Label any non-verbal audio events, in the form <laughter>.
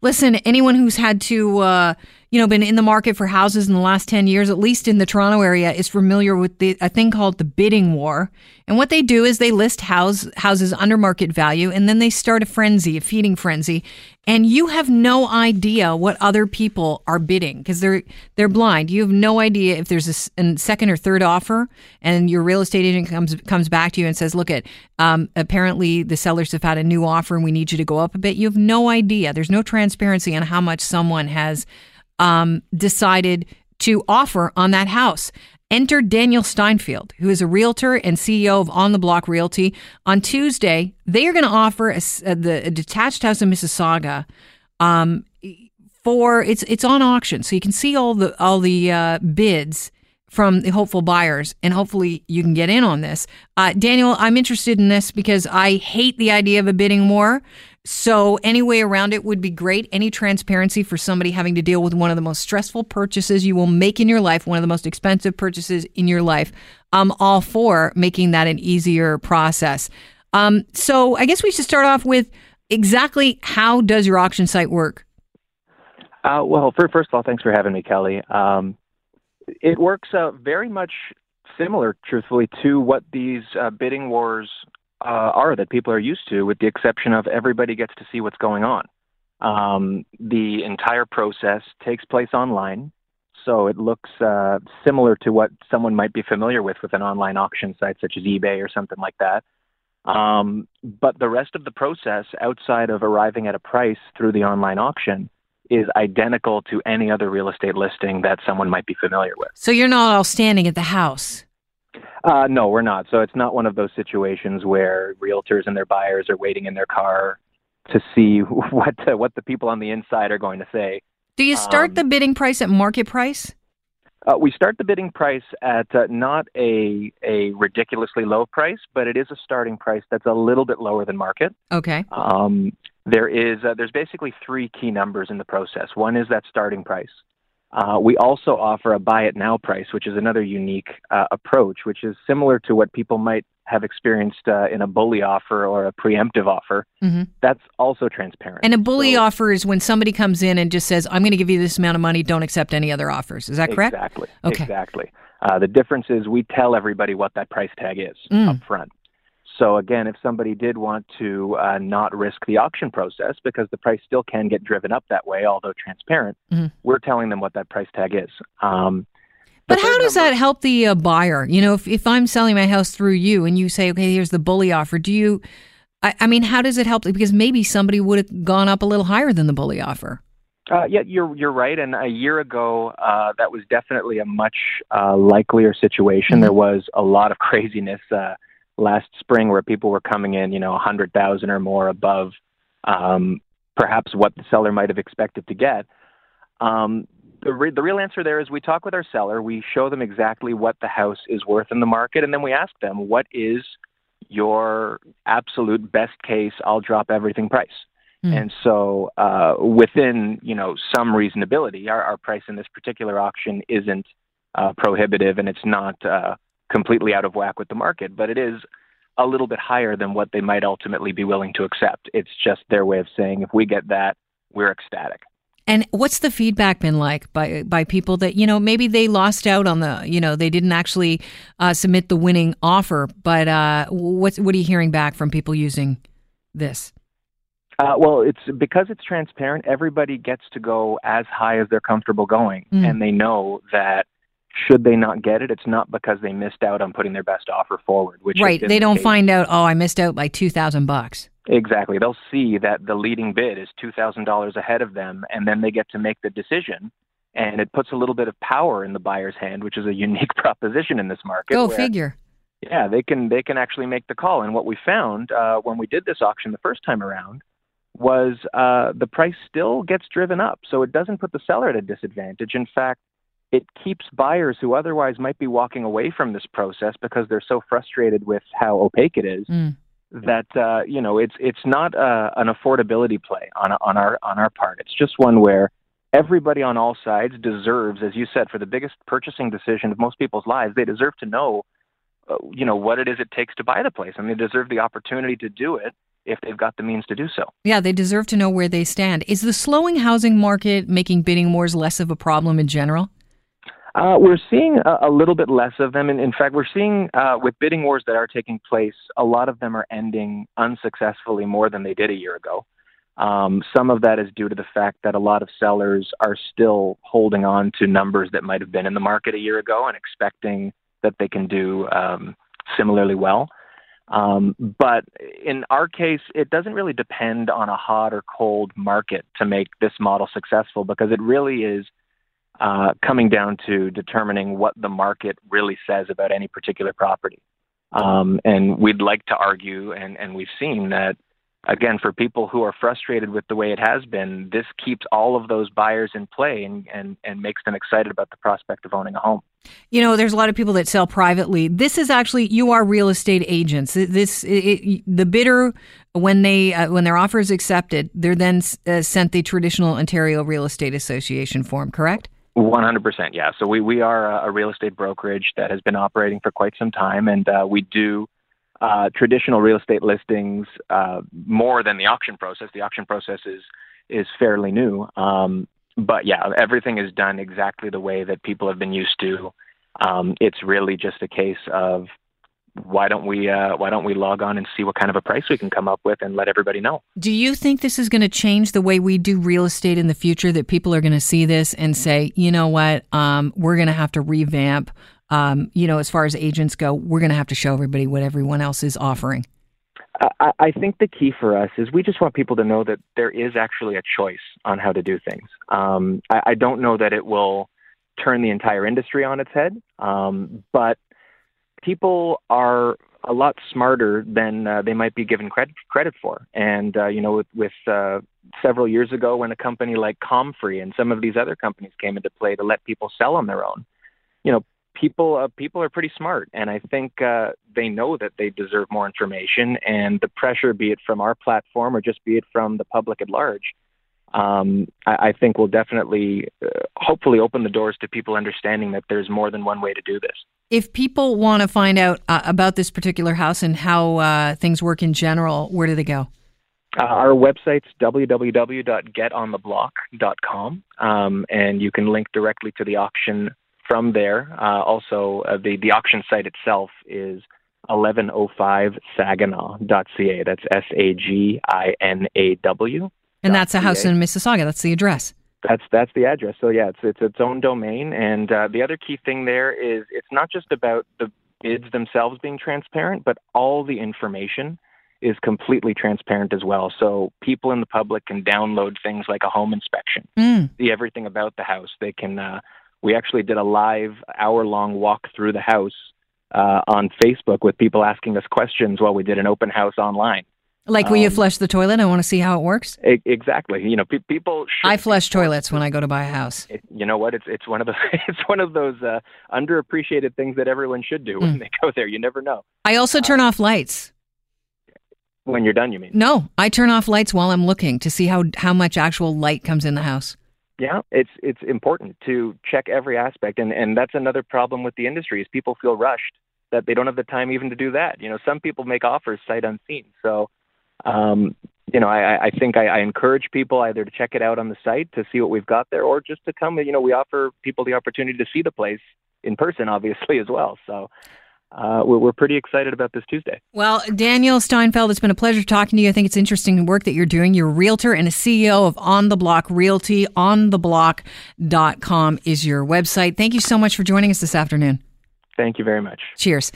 listen, anyone who's had to, uh, you know, been in the market for houses in the last 10 years, at least in the Toronto area, is familiar with the, a thing called the bidding war. And what they do is they list house, houses under market value and then they start a frenzy, a feeding frenzy. And you have no idea what other people are bidding because they're, they're blind. You have no idea if there's a second or third offer and your real estate agent comes, comes back to you and says, look at, um, apparently the sellers have had a new offer and we need you to go up a bit. You have no idea. There's no transparency on how much someone has um, decided to offer on that house. Enter Daniel Steinfeld, who is a realtor and CEO of On the Block Realty. On Tuesday, they are going to offer a, s- uh, the, a detached house in Mississauga um, for it's it's on auction, so you can see all the all the uh, bids from the hopeful buyers, and hopefully you can get in on this. Uh, Daniel, I'm interested in this because I hate the idea of a bidding war. So any way around it would be great. Any transparency for somebody having to deal with one of the most stressful purchases you will make in your life, one of the most expensive purchases in your life. I'm all for making that an easier process. Um, so I guess we should start off with exactly how does your auction site work? Uh, well, first of all, thanks for having me, Kelly. Um, it works uh, very much similar, truthfully, to what these uh, bidding wars uh, are that people are used to, with the exception of everybody gets to see what's going on. Um, the entire process takes place online, so it looks uh, similar to what someone might be familiar with with an online auction site such as eBay or something like that. Um, but the rest of the process, outside of arriving at a price through the online auction, is identical to any other real estate listing that someone might be familiar with. So you're not all standing at the house. Uh, no, we're not. So it's not one of those situations where realtors and their buyers are waiting in their car to see <laughs> what uh, what the people on the inside are going to say. Do you start Um, the bidding price at market price? Uh, we start the bidding price at uh, not a a ridiculously low price, but it is a starting price that's a little bit lower than market. Okay. Um, there is uh, there's basically three key numbers in the process. One is that starting price. Uh, we also offer a buy it now price, which is another unique uh, approach, which is similar to what people might have experienced uh, in a bully offer or a preemptive offer. Mhm. That's also transparent. And a bully So- offer is when somebody comes in and just says, I'm going to give you this amount of money, don't accept any other offers. Is that correct? Exactly. Okay. Exactly. Uh, the difference is we tell everybody what that price tag is Mm. up front. So again, if somebody did want to uh, not risk the auction process because the price still can get driven up that way, although transparent, Mhm. we're telling them what that price tag is. Um, But how does number- that help the uh, buyer? You know, if, if I'm selling my house through you and you say, okay, here's the bully offer, do you, I, I mean, how does it help? Because maybe somebody would have gone up a little higher than the bully offer. Uh, yeah, you're you're right. And a year ago, uh, that was definitely a much uh, likelier situation. Mhm. There was a lot of <laughs> craziness uh, last spring where people were coming in, you know, a hundred thousand or more above um, perhaps what the seller might have expected to get. Um, the, re- the real answer there is we talk with our seller, we show them exactly what the house is worth in the market, and then we ask them, what is your absolute best case? I'll drop everything price. Hmm. And so, uh, within you know some reasonability, our, our price in this particular auction isn't uh, prohibitive, and it's not uh, completely out of whack with the market, but it is a little bit higher than what they might ultimately be willing to accept. It's just their way of saying, if we get that, we're ecstatic. And what's the feedback been like by by people that you know maybe they lost out on the you know they didn't actually uh, submit the winning offer, but uh, what's what are you hearing back from people using this? Uh, well, it's because it's transparent. Everybody gets to go as high as they're comfortable going, Mm. and they know that should they not get it, it's not because they missed out on putting their best offer forward. Which Right, they don't case. find out. Oh, I missed out by two thousand bucks. Exactly. They'll see that the leading bid is $2,000 ahead of them, and then they get to make the decision. And it puts a little bit of power in the buyer's hand, which is a <laughs> unique proposition in this market. Go where, figure. Yeah, they can they can actually make the call. And what we found uh, when we did this auction the first time around was uh, the price still gets driven up, so it doesn't put the seller at a disadvantage. In fact, it keeps buyers who otherwise might be walking away from this process because they're so frustrated with how opaque it is Mm. that uh, you know it's it's not uh, an affordability play on on our on our part. It's just one where everybody on all sides deserves, as you said, for the biggest purchasing decision of most people's lives, they deserve to know, uh, you know, what it is it takes to buy the place, and they deserve the opportunity to do it if they've got the means to do so. Yeah, they deserve to know where they stand. Is the slowing housing market making bidding wars less of a problem in general? Uh, we're seeing a, a, little bit less of them. And in fact, we're seeing uh, with bidding wars that are taking place, a lot of them are ending unsuccessfully more than they did a year ago. Um, some of that is due to the fact that a lot of sellers are still holding on to numbers that might have been in the market a year ago and expecting that they can do um, similarly well. Um, but in our case, it doesn't really depend on a hot or cold market to make this model successful because it really is uh, coming down to determining what the market really says about any particular property. Um, and we'd like to argue, and, and we've seen that again, for people who are frustrated with the way it has been, this keeps all of those buyers in play and, and, and makes them excited about the prospect of owning a home. You know, there's a lot of people that sell privately. This is actually you are real estate agents. This it, the bidder when they uh, when their offer is accepted, they're then uh, sent the traditional Ontario Real Estate Association form. Correct? One hundred percent. Yeah. So we we are a real estate brokerage that has been operating for quite some time, and uh, we do uh, traditional real estate listings uh, more than the auction process. The auction process is is fairly new, um, but yeah, everything is done exactly the way that people have been used to. Um, it's really just a case of why don't we uh, why don't we log on and see what kind of a price we can come up with and let everybody know. Do you think this is going to change the way we do real estate in the future? That people are going to see this and say, you know what, um, we're going to have to revamp um, you know, as far as agents go, we're going to have to show everybody what everyone else is offering. I, I think the key for us is we just want people to know that there is actually a choice on how to do things. Um, I, I don't know that it will turn the entire industry on its head, um, but people are a lot smarter than uh, they might be given credit credit for. And uh, you know, with, with uh, several years ago, when a company like Comfree and some of these other companies came into play to let people sell on their own, you know, people uh, people are pretty smart, and I think uh, they know that they deserve more information. And the pressure, be it from our platform or just be it from the public at large, um, I, I, think will definitely, uh, hopefully, open the doors to people understanding that there's more than one way to do this. If people want to find out uh, about this particular house and how uh, things work in general, where do they go? Uh, our website's www.getontheblock.com, um, and you can link directly to the auction from there, uh, also uh, the the auction site itself is 1105saginaw.ca. That's S A G I N A W. And that's a house in Mississauga. That's the address. That's that's the address. So yeah, it's it's its own domain. And uh, the other key thing there is it's not just about the bids themselves being transparent, but all the information is completely transparent as well. So people in the public can download things like a home inspection, mm. see everything about the house. They can uh, we actually did a live hour long walk through the house uh, on Facebook with people asking us questions while we did an open house online. Like, um, you flush the toilet? I want to see how it works. Exactly. You know, pe- people. I flush toilets when I go to buy a house. It, you know what? It's it's one of the <laughs> it's one of those uh, underappreciated things that everyone should do when mm. they go there. You never know. I also turn uh, off lights. When you're done, you mean? No, I turn off lights while I'm looking to see how how much actual light comes in the house. Yeah, it's it's important to check every aspect, and and that's another problem with the industry is people feel rushed that they don't have the time even to do that. You know, some people make offers sight unseen. So, um, you know, I, I think I, I encourage people either to check it out on the site to see what we've got there, or just to come. You know, we offer people the opportunity to see the place in person, <laughs> obviously as well. So, uh, we're, we're, pretty excited about this Tuesday. Well, Daniel Steinfeld, it's been a pleasure talking to you. I think it's interesting work that you're doing. You're a realtor and a CEO of On the Block Realty. OnTheBlock.com is your website. Thank you so much for joining us this afternoon. Thank you very much. Cheers.